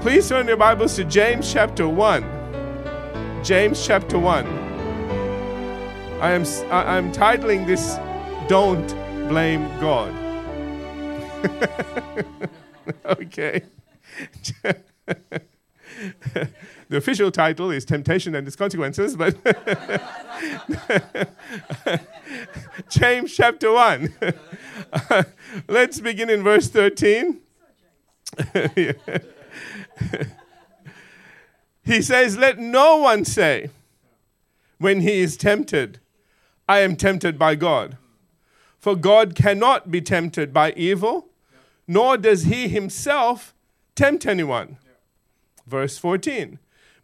Please turn your Bibles to James chapter 1. James chapter 1. I am I- I'm titling this Don't Blame God. okay. the official title is Temptation and Its Consequences, but James chapter 1. let's begin in verse 13. he says, Let no one say when he is tempted, I am tempted by God. For God cannot be tempted by evil, nor does he himself tempt anyone. Verse 14.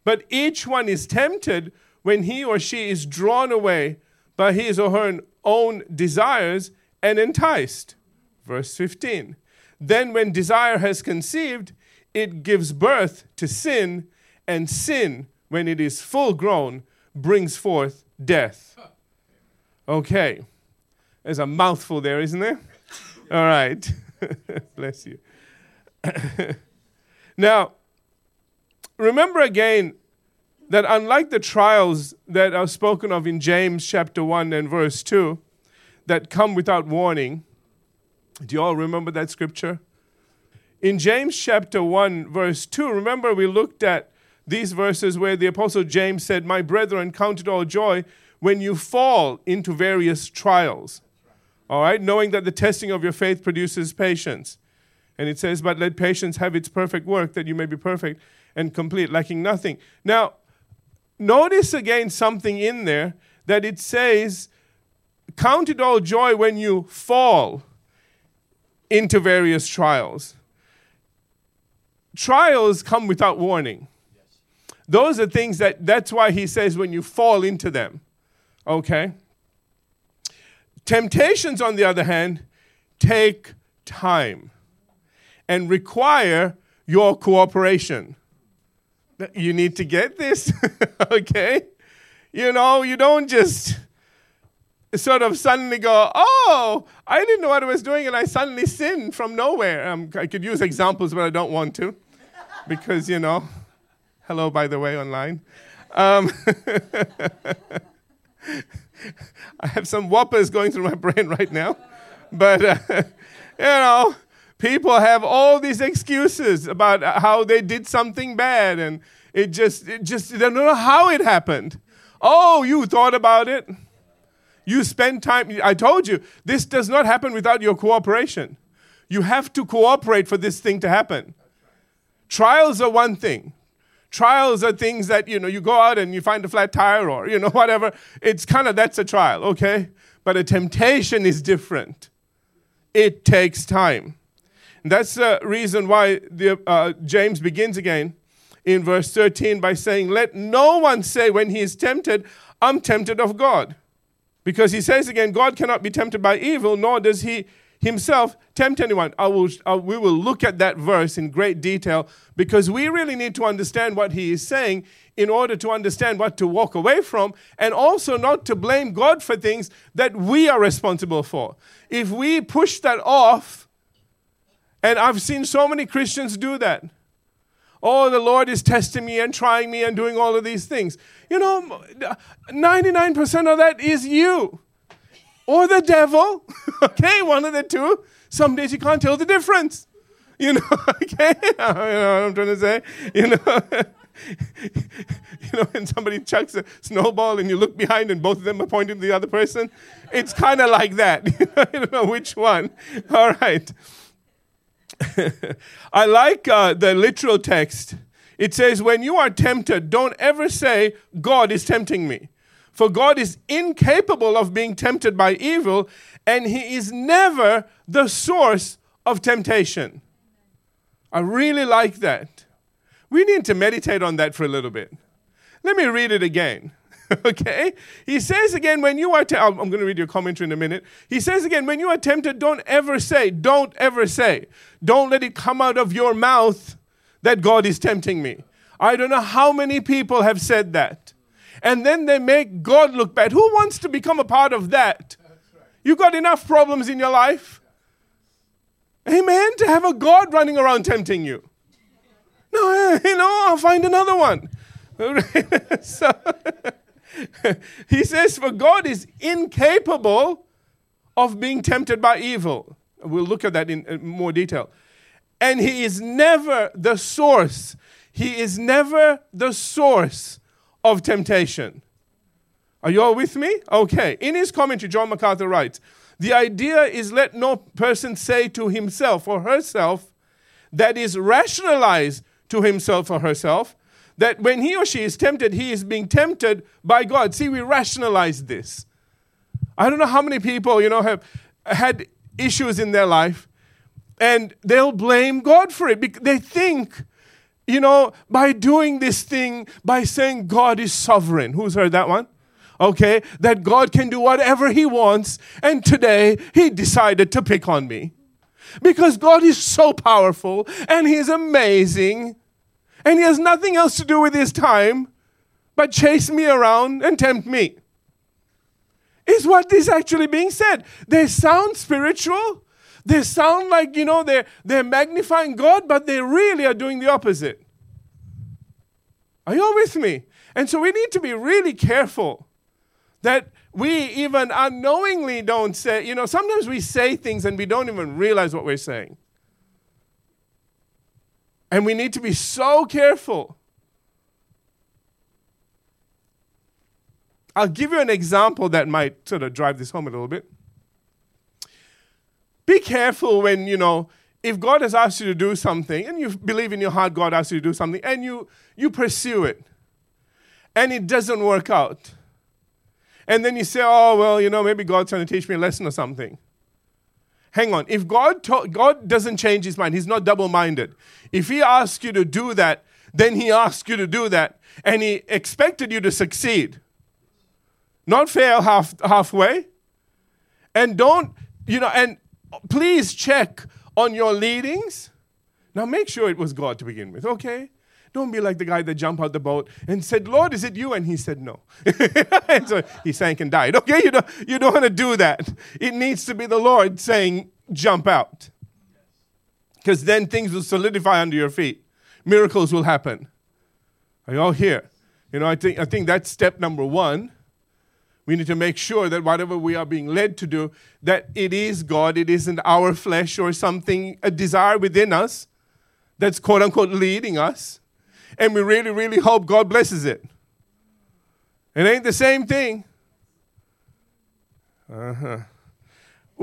But each one is tempted when he or she is drawn away by his or her own desires and enticed. Verse 15. Then, when desire has conceived, it gives birth to sin, and sin, when it is full grown, brings forth death. Okay. There's a mouthful there, isn't there? All right. Bless you. now, remember again that unlike the trials that are spoken of in James chapter 1 and verse 2 that come without warning, do you all remember that scripture? In James chapter 1, verse 2, remember we looked at these verses where the Apostle James said, My brethren, count it all joy when you fall into various trials. All right, knowing that the testing of your faith produces patience. And it says, But let patience have its perfect work, that you may be perfect and complete, lacking nothing. Now, notice again something in there that it says, Count it all joy when you fall into various trials. Trials come without warning. Those are things that, that's why he says when you fall into them. Okay? Temptations, on the other hand, take time and require your cooperation. You need to get this, okay? You know, you don't just sort of suddenly go, oh, I didn't know what I was doing and I suddenly sinned from nowhere. Um, I could use examples, but I don't want to because, you know, hello, by the way, online. Um, I have some whoppers going through my brain right now. But, uh, you know, people have all these excuses about how they did something bad and it just, it just, they don't know how it happened. Oh, you thought about it. You spend time. I told you, this does not happen without your cooperation. You have to cooperate for this thing to happen. Trials are one thing. Trials are things that, you know, you go out and you find a flat tire or, you know, whatever. It's kind of, that's a trial, okay? But a temptation is different. It takes time. And that's the reason why the, uh, James begins again in verse 13 by saying, Let no one say when he is tempted, I'm tempted of God. Because he says again, God cannot be tempted by evil, nor does he himself tempt anyone. I will, we will look at that verse in great detail because we really need to understand what he is saying in order to understand what to walk away from and also not to blame God for things that we are responsible for. If we push that off, and I've seen so many Christians do that. Oh, the Lord is testing me and trying me and doing all of these things. You know, 99% of that is you or the devil. okay, one of the two. Some days you can't tell the difference. You know, okay? you know what I'm trying to say? You know, you know, when somebody chucks a snowball and you look behind and both of them are pointing to the other person, it's kind of like that. you don't know which one. All right. I like uh, the literal text. It says, When you are tempted, don't ever say, God is tempting me. For God is incapable of being tempted by evil, and He is never the source of temptation. I really like that. We need to meditate on that for a little bit. Let me read it again. okay? He says again, when you are, te- I'm going to read your commentary in a minute. He says again, when you are tempted, don't ever say, don't ever say, don't let it come out of your mouth that God is tempting me. I don't know how many people have said that. And then they make God look bad. Who wants to become a part of that? You've got enough problems in your life? Amen? To have a God running around tempting you. No, you know, I'll find another one. so he says, For God is incapable of being tempted by evil. We'll look at that in, in more detail. And he is never the source. He is never the source of temptation. Are you all with me? Okay. In his commentary, John MacArthur writes The idea is let no person say to himself or herself that is rationalized to himself or herself that when he or she is tempted, he is being tempted by God. See, we rationalize this. I don't know how many people, you know, have had issues in their life and they'll blame God for it. Because they think, you know, by doing this thing, by saying God is sovereign. Who's heard that one? Okay, that God can do whatever He wants, and today He decided to pick on me. Because God is so powerful and He's amazing, and He has nothing else to do with His time but chase me around and tempt me is what is actually being said. They sound spiritual. They sound like, you know, they're, they're magnifying God, but they really are doing the opposite. Are you all with me? And so we need to be really careful that we even unknowingly don't say, you know, sometimes we say things and we don't even realize what we're saying. And we need to be so careful I'll give you an example that might sort of drive this home a little bit. Be careful when, you know, if God has asked you to do something and you believe in your heart God asked you to do something and you, you pursue it and it doesn't work out. And then you say, oh, well, you know, maybe God's trying to teach me a lesson or something. Hang on. If God, to- God doesn't change his mind, he's not double minded. If he asks you to do that, then he asks you to do that and he expected you to succeed not fail half, halfway. And don't, you know, and please check on your leadings. Now make sure it was God to begin with, okay? Don't be like the guy that jumped out the boat and said, Lord, is it you? And he said, No. and so he sank and died. Okay, you don't, you don't want to do that. It needs to be the Lord saying, Jump out. Because then things will solidify under your feet. Miracles will happen. Are you all here? You know, I think, I think that's step number one. We need to make sure that whatever we are being led to do, that it is God, it isn't our flesh or something, a desire within us that's quote unquote leading us. And we really, really hope God blesses it. It ain't the same thing. Uh huh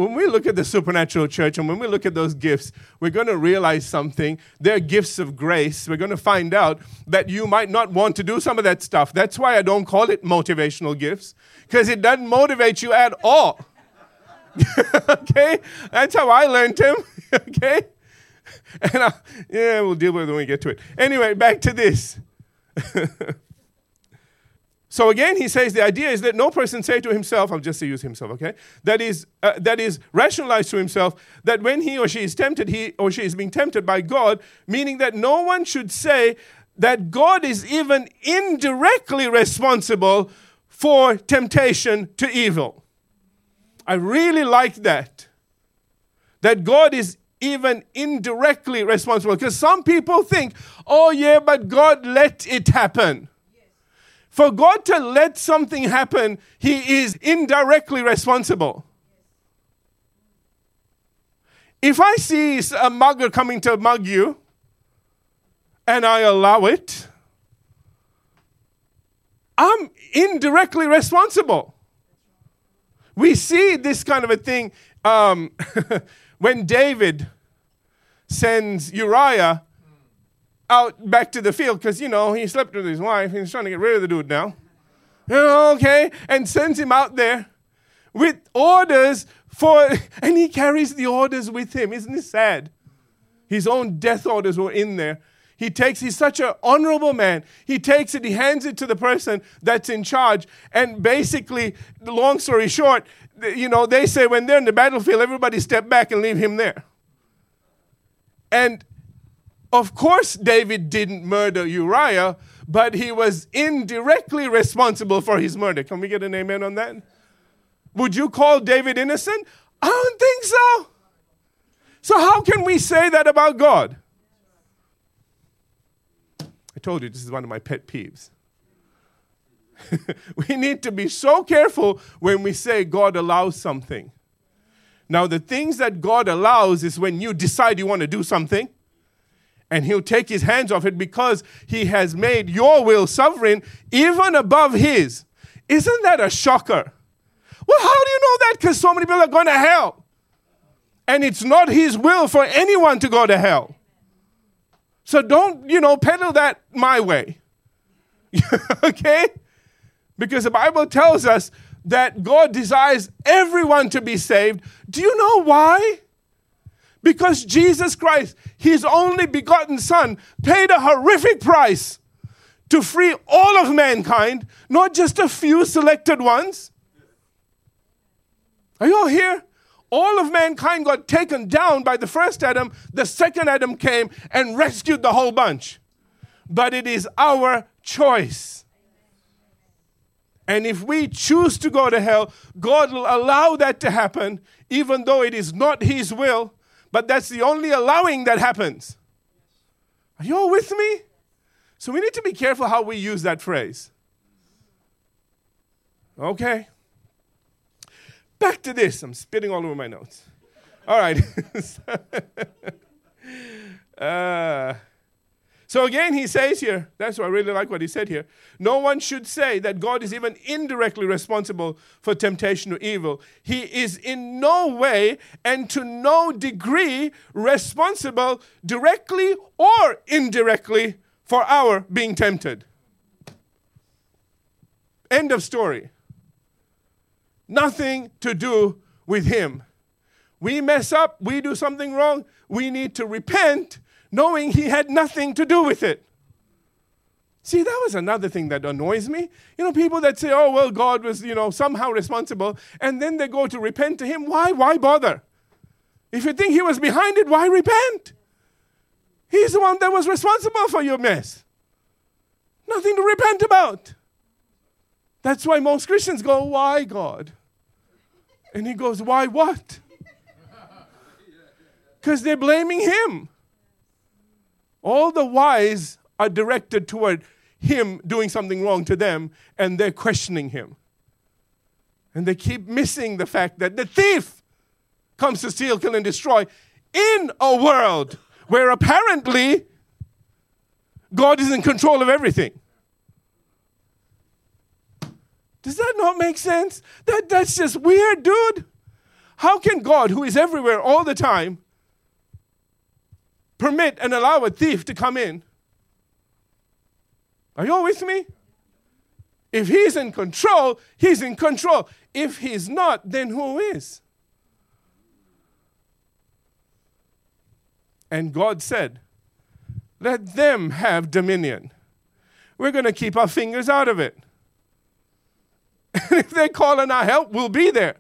when we look at the supernatural church and when we look at those gifts, we're going to realize something. They're gifts of grace. We're going to find out that you might not want to do some of that stuff. That's why I don't call it motivational gifts, because it doesn't motivate you at all. okay? That's how I learned him. okay? And I, yeah, we'll deal with it when we get to it. Anyway, back to this. So again, he says the idea is that no person say to himself, I'll just use himself, okay? That is, uh, that is rationalized to himself that when he or she is tempted, he or she is being tempted by God, meaning that no one should say that God is even indirectly responsible for temptation to evil. I really like that. That God is even indirectly responsible. Because some people think, oh, yeah, but God let it happen. For God to let something happen, He is indirectly responsible. If I see a mugger coming to mug you and I allow it, I'm indirectly responsible. We see this kind of a thing um, when David sends Uriah out back to the field because, you know, he slept with his wife. He's trying to get rid of the dude now. You know, okay? And sends him out there with orders for, and he carries the orders with him. Isn't it sad? His own death orders were in there. He takes, he's such an honorable man. He takes it, he hands it to the person that's in charge. And basically, long story short, you know, they say when they're in the battlefield, everybody step back and leave him there. And of course, David didn't murder Uriah, but he was indirectly responsible for his murder. Can we get an amen on that? Would you call David innocent? I don't think so. So, how can we say that about God? I told you this is one of my pet peeves. we need to be so careful when we say God allows something. Now, the things that God allows is when you decide you want to do something, and He'll take His hands off it because He has made your will sovereign even above His. Isn't that a shocker? Well, how do you know that? Because so many people are going to hell. And it's not His will for anyone to go to hell. So don't, you know, peddle that my way. okay? Because the Bible tells us that God desires everyone to be saved. Do you know why? Because Jesus Christ, his only begotten Son, paid a horrific price to free all of mankind, not just a few selected ones. Are you all here? All of mankind got taken down by the first Adam. The second Adam came and rescued the whole bunch. But it is our choice. And if we choose to go to hell, God will allow that to happen, even though it is not His will. But that's the only allowing that happens. Are you all with me? So we need to be careful how we use that phrase. Okay. Back to this. I'm spitting all over my notes. All right. uh, so again, he says here, that's why I really like what he said here. No one should say that God is even indirectly responsible for temptation or evil. He is in no way and to no degree responsible directly or indirectly for our being tempted. End of story. Nothing to do with him. We mess up, we do something wrong, we need to repent knowing he had nothing to do with it. See, that was another thing that annoys me. You know, people that say, oh, well, God was, you know, somehow responsible, and then they go to repent to him. Why? Why bother? If you think he was behind it, why repent? He's the one that was responsible for your mess. Nothing to repent about. That's why most Christians go, Why, God? And he goes, Why what? Because they're blaming him. All the whys are directed toward him doing something wrong to them, and they're questioning him. And they keep missing the fact that the thief comes to steal, kill, and destroy in a world where apparently God is in control of everything. Does that not make sense? That, that's just weird, dude. How can God, who is everywhere all the time, permit and allow a thief to come in. Are you with me? If he's in control, he's in control. If he's not, then who is? And God said, Let them have dominion. We're going to keep our fingers out of it. And if they call on our help, we'll be there.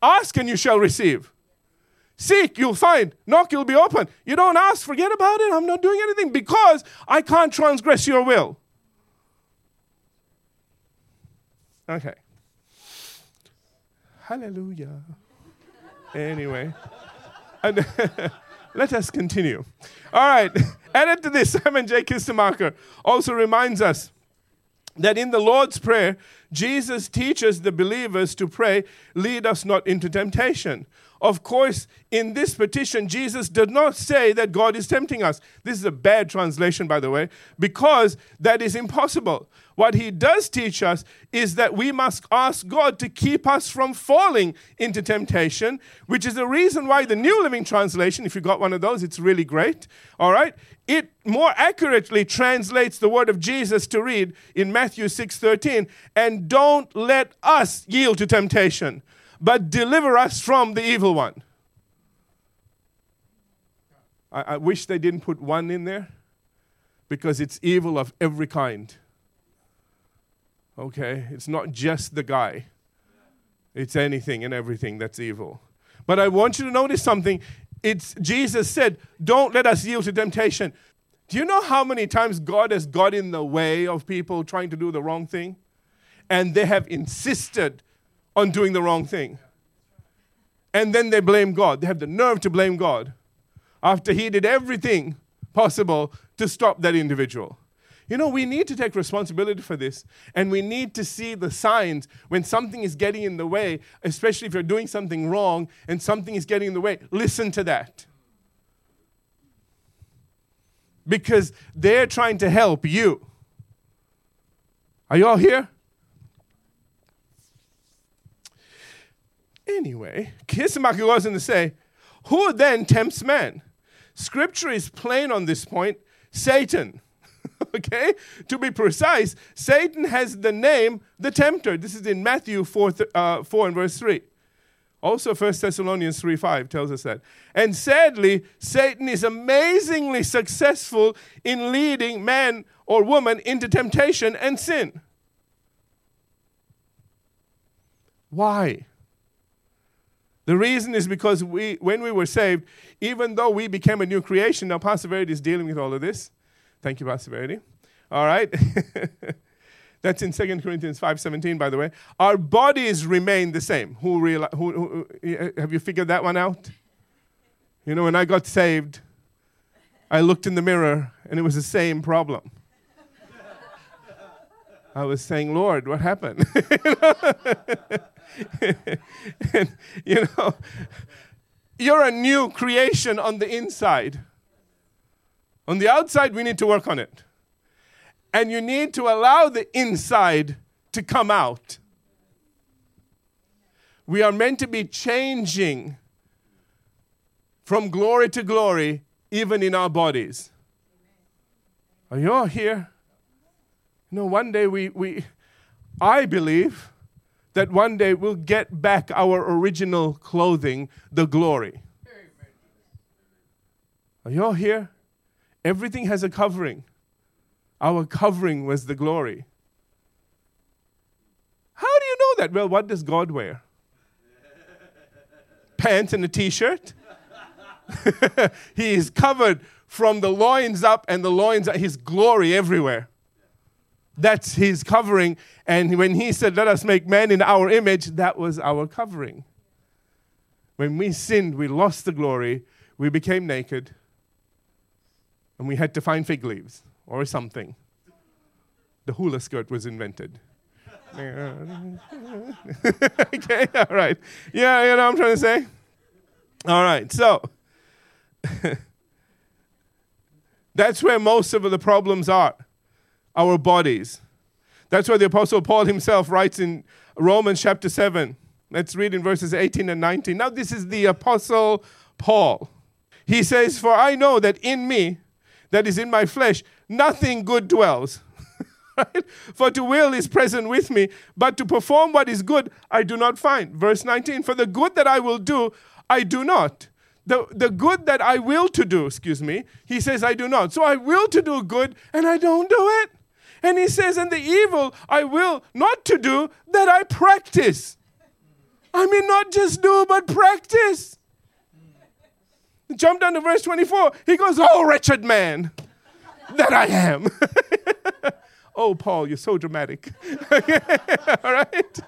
Ask and you shall receive. Seek, you'll find. Knock, you'll be open. You don't ask, forget about it. I'm not doing anything because I can't transgress your will. Okay. Hallelujah. anyway, let us continue. All right. Added to this, Simon J. Kistemaker also reminds us that in the Lord's Prayer, Jesus teaches the believers to pray, lead us not into temptation. Of course, in this petition, Jesus did not say that God is tempting us. This is a bad translation, by the way, because that is impossible. What he does teach us is that we must ask God to keep us from falling into temptation, which is the reason why the New Living Translation, if you got one of those, it's really great. All right? It more accurately translates the word of Jesus to read in Matthew 6:13, and don't let us yield to temptation but deliver us from the evil one. I, I wish they didn't put one in there because it's evil of every kind. Okay? It's not just the guy, it's anything and everything that's evil. But I want you to notice something. It's Jesus said, Don't let us yield to temptation. Do you know how many times God has got in the way of people trying to do the wrong thing? And they have insisted on doing the wrong thing. And then they blame God. They have the nerve to blame God after He did everything possible to stop that individual. You know, we need to take responsibility for this, and we need to see the signs when something is getting in the way, especially if you're doing something wrong and something is getting in the way. Listen to that. Because they're trying to help you. Are you all here? Anyway, Kistemaker goes on to say, Who then tempts man? Scripture is plain on this point Satan. okay? To be precise, Satan has the name the tempter. This is in Matthew 4, th- uh, 4 and verse 3. Also, 1 Thessalonians 3 5 tells us that. And sadly, Satan is amazingly successful in leading man or woman into temptation and sin. Why? The reason is because we, when we were saved, even though we became a new creation, now Pastor Verity is dealing with all of this. Thank you, Pastor Verity. All right. That's in 2 Corinthians 5.17, by the way. Our bodies remain the same. Who, who, who, who, uh, have you figured that one out? You know, when I got saved, I looked in the mirror and it was the same problem. I was saying, Lord, what happened? and, you know, you're a new creation on the inside. On the outside, we need to work on it. And you need to allow the inside to come out. We are meant to be changing from glory to glory, even in our bodies. Are you all here? Know, one day we, we I believe that one day we'll get back our original clothing, the glory. Are you all here? Everything has a covering. Our covering was the glory. How do you know that? Well, what does God wear? Pants and a t shirt? he is covered from the loins up and the loins, his glory everywhere. That's his covering. And when he said, Let us make man in our image, that was our covering. When we sinned, we lost the glory, we became naked, and we had to find fig leaves or something. The hula skirt was invented. okay, all right. Yeah, you know what I'm trying to say? All right, so that's where most of the problems are our bodies. That's why the Apostle Paul himself writes in Romans chapter 7. Let's read in verses 18 and 19. Now, this is the Apostle Paul. He says, For I know that in me, that is in my flesh, nothing good dwells. right? For to will is present with me, but to perform what is good I do not find. Verse 19 For the good that I will do, I do not. The, the good that I will to do, excuse me, he says, I do not. So I will to do good and I don't do it. And he says, And the evil I will not to do, that I practice. I mean, not just do, but practice. Jump down to verse 24. He goes, Oh, wretched man that I am. oh, Paul, you're so dramatic. All right?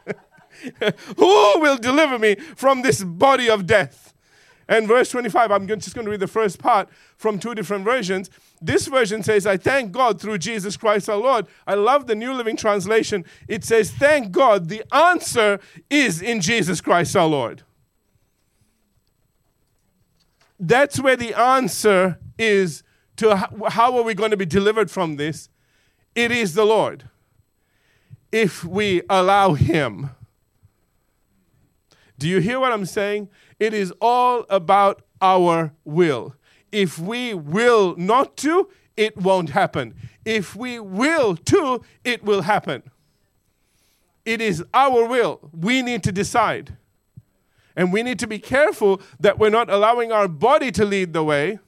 Who will deliver me from this body of death? And verse 25, I'm just going to read the first part from two different versions. This version says, I thank God through Jesus Christ our Lord. I love the New Living Translation. It says, Thank God, the answer is in Jesus Christ our Lord. That's where the answer is to how are we going to be delivered from this? It is the Lord. If we allow Him. Do you hear what I'm saying? It is all about our will. If we will not to, it won't happen. If we will to, it will happen. It is our will. We need to decide. And we need to be careful that we're not allowing our body to lead the way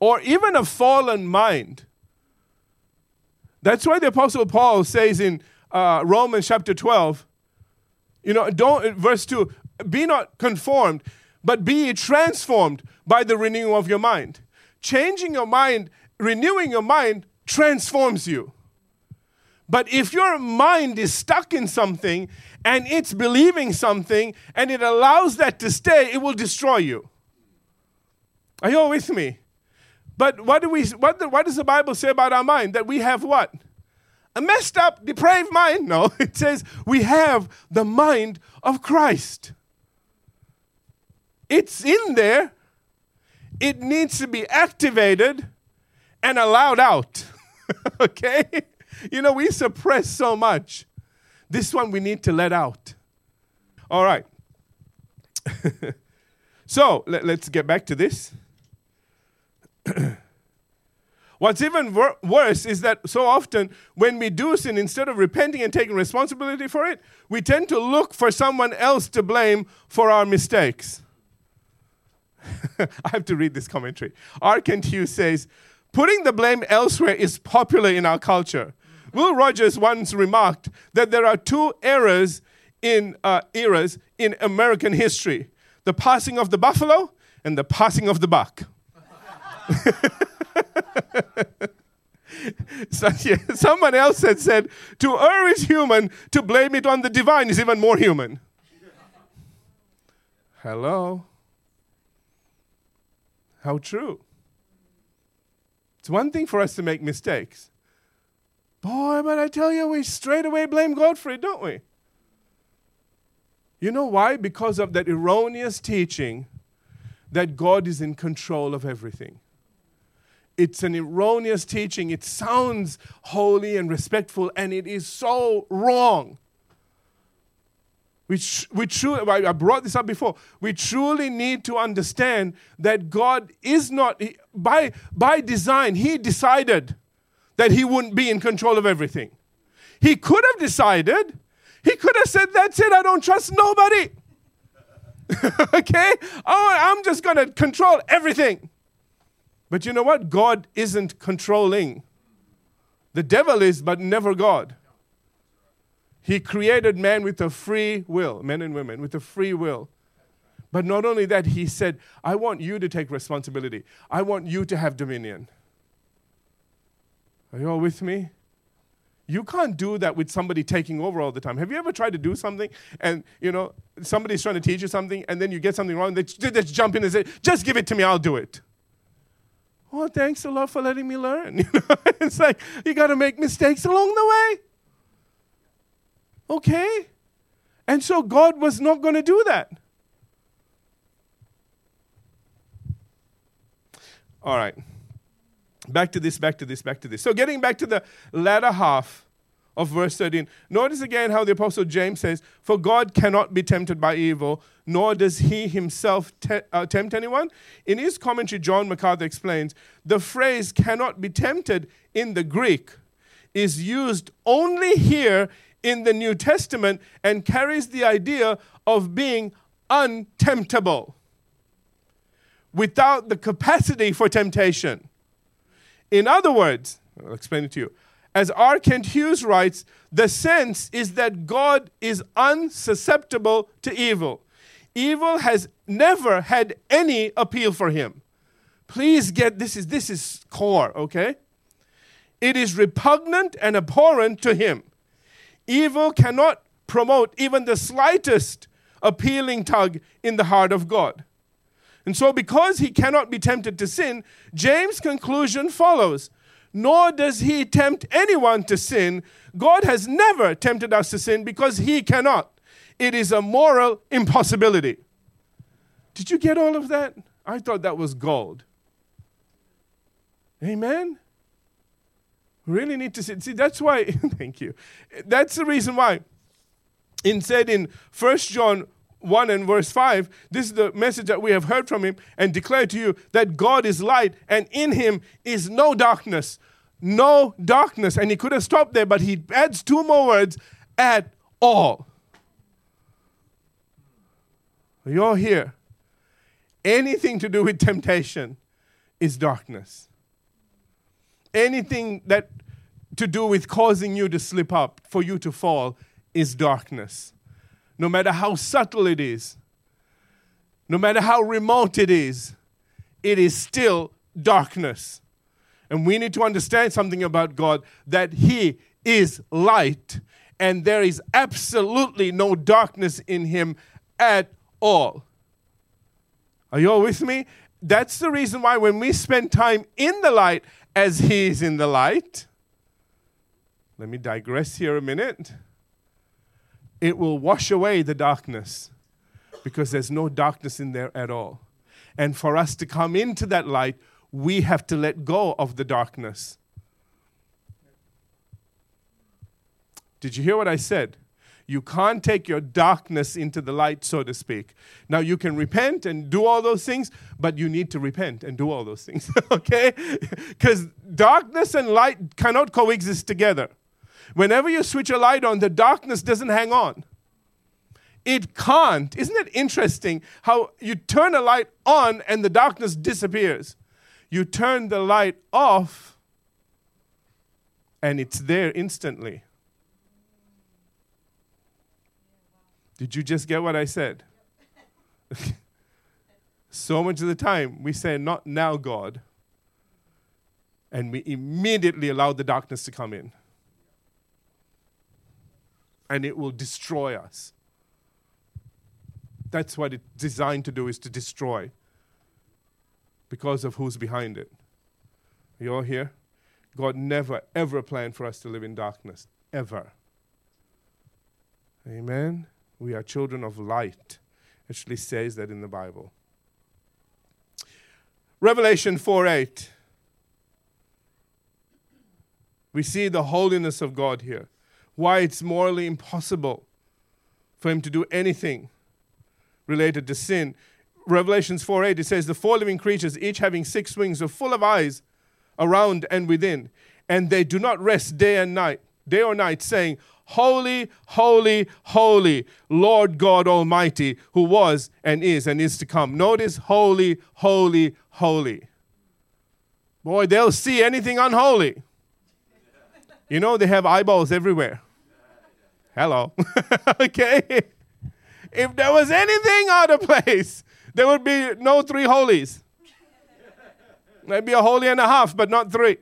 or even a fallen mind. That's why the Apostle Paul says in uh, Romans chapter 12, you know, don't, verse 2, be not conformed, but be transformed by the renewing of your mind. Changing your mind, renewing your mind transforms you. But if your mind is stuck in something and it's believing something and it allows that to stay, it will destroy you. Are you all with me? But what, do we, what, the, what does the Bible say about our mind? That we have what? A messed up, depraved mind? No, it says we have the mind of Christ. It's in there, it needs to be activated and allowed out. okay? You know, we suppress so much. This one we need to let out. All right. so let, us get back to this. What's even wor- worse is that so often when we do sin, instead of repenting and taking responsibility for it, we tend to look for someone else to blame for our mistakes. I have to read this commentary. R. Kent Hughes says, Putting the blame elsewhere is popular in our culture. Will Rogers once remarked that there are two eras in uh, eras in American history: the passing of the buffalo and the passing of the buck. so, yeah, someone else had said, "To err is human; to blame it on the divine is even more human." Hello. How true. It's one thing for us to make mistakes. Boy, but I tell you, we straight away blame God for it, don't we? You know why? Because of that erroneous teaching that God is in control of everything. It's an erroneous teaching. It sounds holy and respectful, and it is so wrong. We, tr- we truly, I brought this up before. We truly need to understand that God is not, by, by design, He decided that He wouldn't be in control of everything. He could have decided, He could have said, That's it, I don't trust nobody. okay? Oh, I'm just going to control everything. But you know what? God isn't controlling. The devil is, but never God. He created man with a free will, men and women, with a free will. But not only that, he said, I want you to take responsibility. I want you to have dominion. Are you all with me? You can't do that with somebody taking over all the time. Have you ever tried to do something and, you know, somebody's trying to teach you something and then you get something wrong, they just jump in and say, just give it to me, I'll do it. Oh, thanks a lot for letting me learn. You know? it's like you got to make mistakes along the way. Okay? And so God was not going to do that. All right. Back to this, back to this, back to this. So, getting back to the latter half of verse 13, notice again how the Apostle James says, For God cannot be tempted by evil, nor does he himself te- uh, tempt anyone. In his commentary, John MacArthur explains the phrase cannot be tempted in the Greek is used only here in the New Testament and carries the idea of being untemptable, without the capacity for temptation. In other words, I'll explain it to you. As R. Kent Hughes writes, the sense is that God is unsusceptible to evil. Evil has never had any appeal for him. Please get this is this is core, okay? It is repugnant and abhorrent to him. Evil cannot promote even the slightest appealing tug in the heart of God. And so, because he cannot be tempted to sin, James' conclusion follows Nor does he tempt anyone to sin. God has never tempted us to sin because he cannot. It is a moral impossibility. Did you get all of that? I thought that was gold. Amen? really need to see. See, that's why, thank you. That's the reason why. In said in 1 John 1 and verse 5, this is the message that we have heard from him and declare to you that God is light and in him is no darkness. No darkness. And he could have stopped there, but he adds two more words at all. You're here. Anything to do with temptation is darkness anything that to do with causing you to slip up, for you to fall, is darkness. No matter how subtle it is, no matter how remote it is, it is still darkness. And we need to understand something about God that He is light, and there is absolutely no darkness in Him at all. Are you all with me? That's the reason why when we spend time in the light as He is in the light, let me digress here a minute. It will wash away the darkness because there's no darkness in there at all. And for us to come into that light, we have to let go of the darkness. Did you hear what I said? You can't take your darkness into the light, so to speak. Now, you can repent and do all those things, but you need to repent and do all those things, okay? Because darkness and light cannot coexist together. Whenever you switch a light on, the darkness doesn't hang on. It can't. Isn't it interesting how you turn a light on and the darkness disappears? You turn the light off and it's there instantly. Did you just get what I said? so much of the time we say, Not now, God. And we immediately allow the darkness to come in. And it will destroy us. That's what it's designed to do, is to destroy because of who's behind it. Are you all here? God never, ever planned for us to live in darkness. Ever. Amen. We are children of light. Actually says that in the Bible. Revelation 4 8. We see the holiness of God here. Why it's morally impossible for him to do anything related to sin. Revelations 4 8, it says, The four living creatures, each having six wings, are full of eyes around and within, and they do not rest day and night, day or night, saying, Holy, holy, holy, Lord God Almighty, who was and is and is to come. Notice holy, holy, holy. Boy, they'll see anything unholy. You know, they have eyeballs everywhere. Hello. okay? If there was anything out of place, there would be no three holies. Maybe a holy and a half, but not three.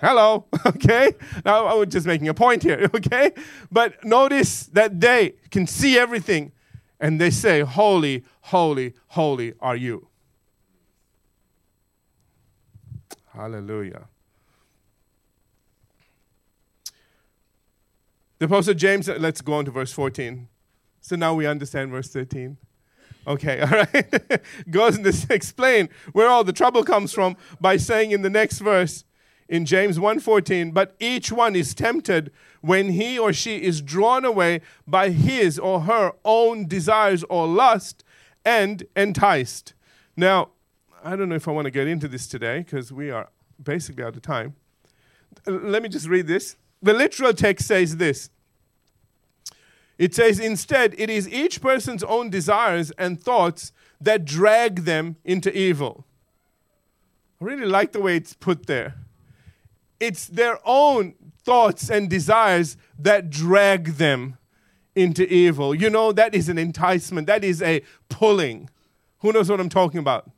Hello, okay? Now, I was just making a point here, okay? But notice that they can see everything and they say, Holy, holy, holy are you. Hallelujah. The Apostle James, let's go on to verse 14. So now we understand verse 13. Okay, all right. Goes to explain where all the trouble comes from by saying in the next verse, in James 1:14, but each one is tempted when he or she is drawn away by his or her own desires or lust and enticed. Now, I don't know if I want to get into this today because we are basically out of time. Let me just read this. The literal text says this. It says, instead, it is each person's own desires and thoughts that drag them into evil. I really like the way it's put there it's their own thoughts and desires that drag them into evil. You know, that is an enticement, that is a pulling. Who knows what I'm talking about?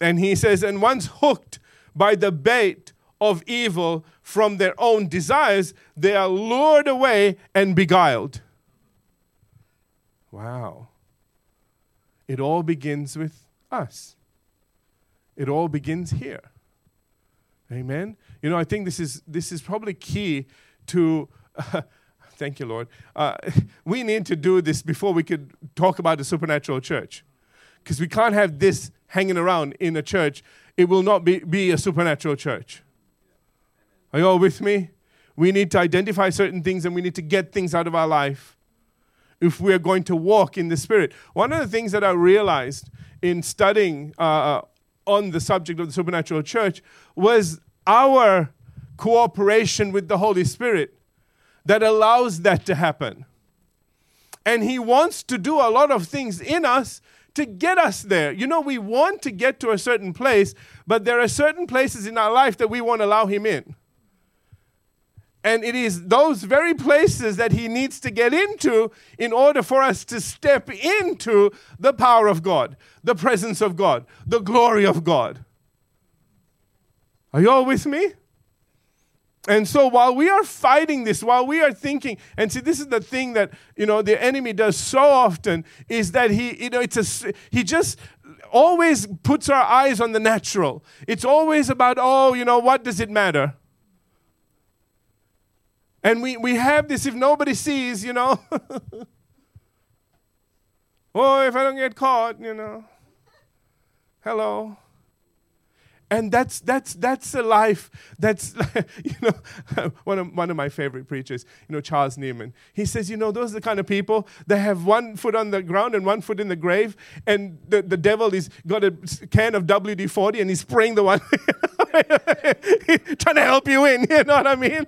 And he says, and once hooked by the bait of evil from their own desires, they are lured away and beguiled. Wow. It all begins with us. It all begins here. Amen. You know, I think this is this is probably key to. Uh, thank you, Lord. Uh, we need to do this before we could talk about the supernatural church, because we can't have this hanging around in a church. It will not be, be a supernatural church. Are you all with me? We need to identify certain things and we need to get things out of our life if we're going to walk in the Spirit. One of the things that I realized in studying uh, on the subject of the supernatural church was our cooperation with the Holy Spirit that allows that to happen. And He wants to do a lot of things in us to get us there. You know, we want to get to a certain place, but there are certain places in our life that we won't allow Him in. And it is those very places that he needs to get into in order for us to step into the power of God, the presence of God, the glory of God. Are you all with me? And so while we are fighting this, while we are thinking, and see, this is the thing that you know the enemy does so often is that he, you know, it's a he just always puts our eyes on the natural. It's always about, oh, you know, what does it matter? And we, we have this if nobody sees, you know. oh, if I don't get caught, you know. Hello and that's that's that's a life that's you know one of one of my favorite preachers you know charles Nieman he says you know those are the kind of people that have one foot on the ground and one foot in the grave and the, the devil is got a can of wd-40 and he's spraying the one trying to help you in you know what i mean?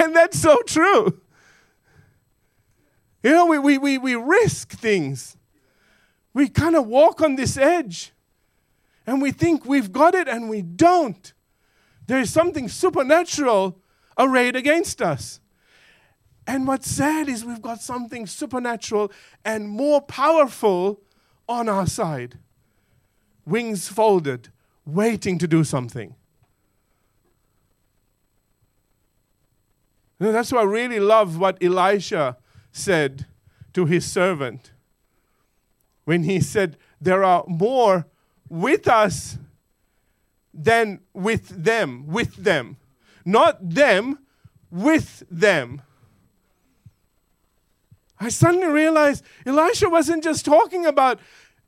And that's so true. You know we we we, we risk things. We kind of walk on this edge and we think we've got it and we don't. There is something supernatural arrayed against us. And what's sad is we've got something supernatural and more powerful on our side. Wings folded, waiting to do something. That's why I really love what Elisha said to his servant when he said, There are more with us than with them, with them. Not them, with them. I suddenly realized Elisha wasn't just talking about,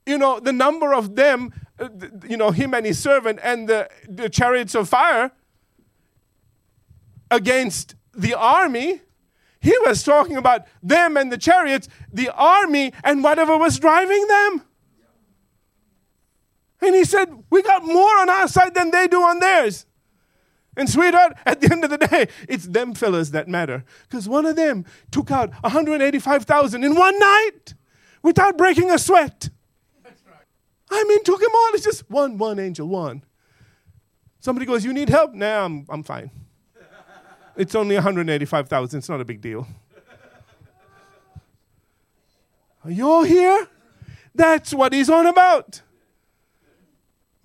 you know, the number of them, uh, you know, him and his servant and the, the chariots of fire against the army. He was talking about them and the chariots, the army, and whatever was driving them. And he said, We got more on our side than they do on theirs. And sweetheart, at the end of the day, it's them fellas that matter. Because one of them took out 185,000 in one night without breaking a sweat. That's right. I mean, took him all. It's just one, one angel, one. Somebody goes, You need help? Nah, I'm, I'm fine. it's only 185,000. It's not a big deal. Are you all here? That's what he's on about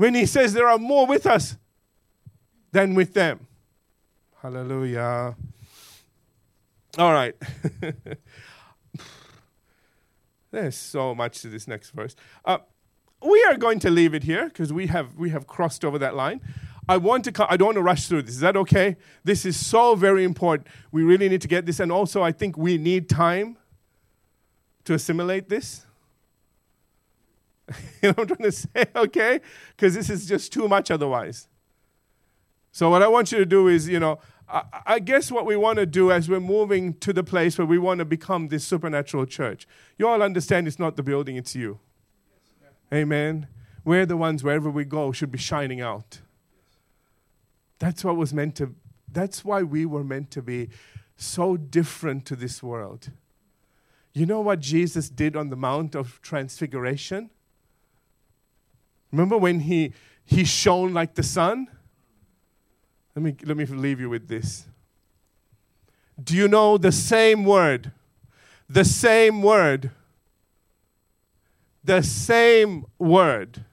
when he says there are more with us than with them. Hallelujah. All right. There's so much to this next verse. Uh, we are going to leave it here because we have we have crossed over that line. I want to. I don't want to rush through this. Is that okay? This is so very important. We really need to get this, and also I think we need time to assimilate this. you know what I'm trying to say? Okay? Because this is just too much otherwise. So, what I want you to do is, you know, I, I guess what we want to do as we're moving to the place where we want to become this supernatural church, you all understand it's not the building, it's you. Amen. We're the ones, wherever we go, should be shining out. That's what was meant to, that's why we were meant to be so different to this world. You know what Jesus did on the Mount of Transfiguration? Remember when he, he shone like the sun? Let me, let me leave you with this. Do you know the same word? The same word. The same word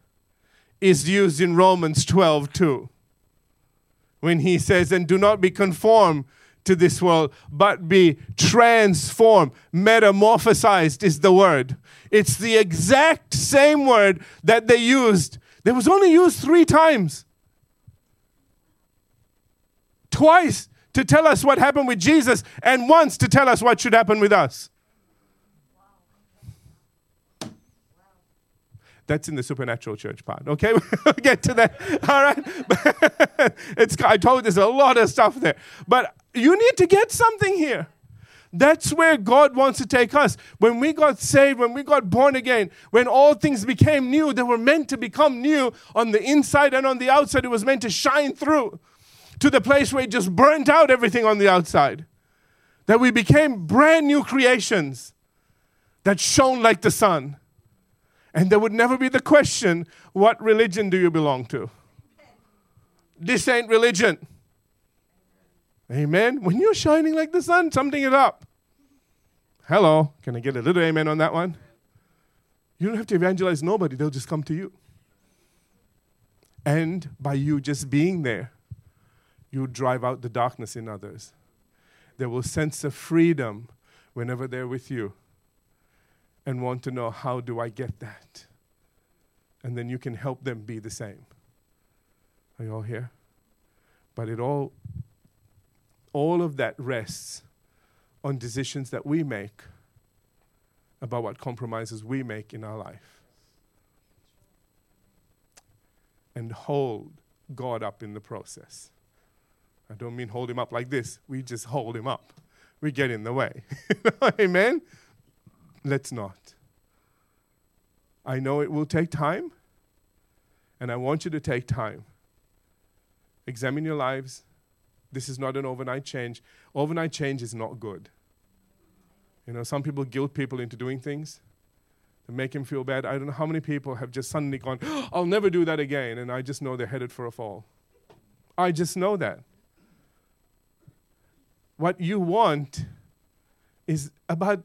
is used in Romans 12 too. When he says, And do not be conformed to this world, but be transformed. Metamorphosized is the word. It's the exact same word that they used. It was only used three times. Twice to tell us what happened with Jesus, and once to tell us what should happen with us. That's in the supernatural church part. Okay, we'll get to that. All right. it's, I told you there's a lot of stuff there. But you need to get something here. That's where God wants to take us. When we got saved, when we got born again, when all things became new, they were meant to become new on the inside and on the outside. It was meant to shine through to the place where it just burnt out everything on the outside. That we became brand new creations that shone like the sun. And there would never be the question what religion do you belong to? This ain't religion. Amen. When you're shining like the sun, something is up. Hello. Can I get a little amen on that one? You don't have to evangelize nobody, they'll just come to you. And by you just being there, you drive out the darkness in others. They will sense a freedom whenever they're with you and want to know, how do I get that? And then you can help them be the same. Are you all here? But it all, all of that rests on decisions that we make about what compromises we make in our life. And hold God up in the process. I don't mean hold him up like this. We just hold him up. We get in the way. Amen? Let's not. I know it will take time, and I want you to take time. Examine your lives. This is not an overnight change. Overnight change is not good. You know, some people guilt people into doing things to make them feel bad. I don't know how many people have just suddenly gone, oh, I'll never do that again, and I just know they're headed for a fall. I just know that. What you want is about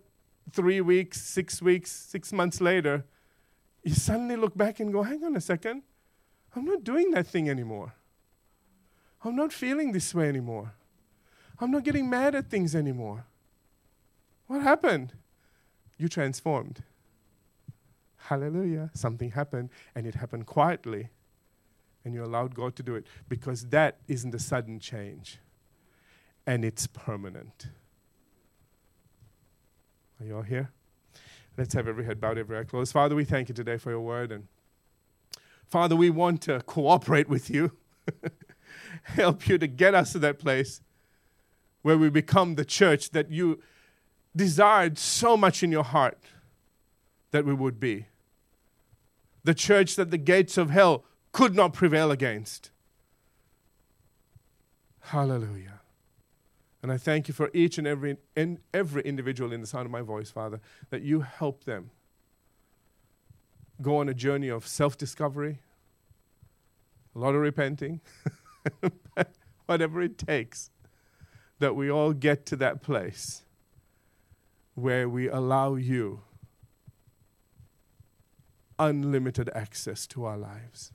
three weeks, six weeks, six months later, you suddenly look back and go, hang on a second, I'm not doing that thing anymore. I'm not feeling this way anymore. I'm not getting mad at things anymore. What happened? You transformed. Hallelujah. Something happened, and it happened quietly. And you allowed God to do it because that isn't a sudden change, and it's permanent. Are you all here? Let's have every head bowed, every eye closed. Father, we thank you today for your word. And Father, we want to cooperate with you, help you to get us to that place where we become the church that you desired so much in your heart that we would be. The church that the gates of hell could not prevail against. Hallelujah. And I thank you for each and every, in, every individual in the sound of my voice, Father, that you help them go on a journey of self discovery, a lot of repenting, whatever it takes, that we all get to that place where we allow you unlimited access to our lives.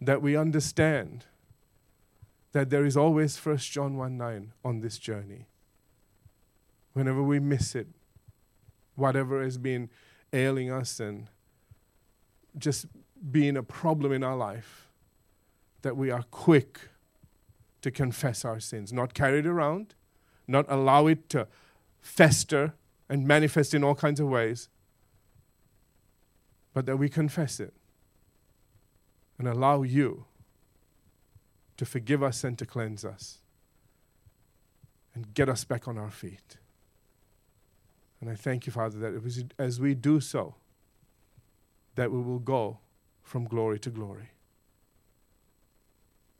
That we understand that there is always 1 John 1 9 on this journey. Whenever we miss it, whatever has been ailing us and just being a problem in our life, that we are quick to confess our sins, not carry it around, not allow it to fester and manifest in all kinds of ways, but that we confess it and allow you to forgive us and to cleanse us and get us back on our feet. And I thank you, Father, that as we do so, that we will go from glory to glory.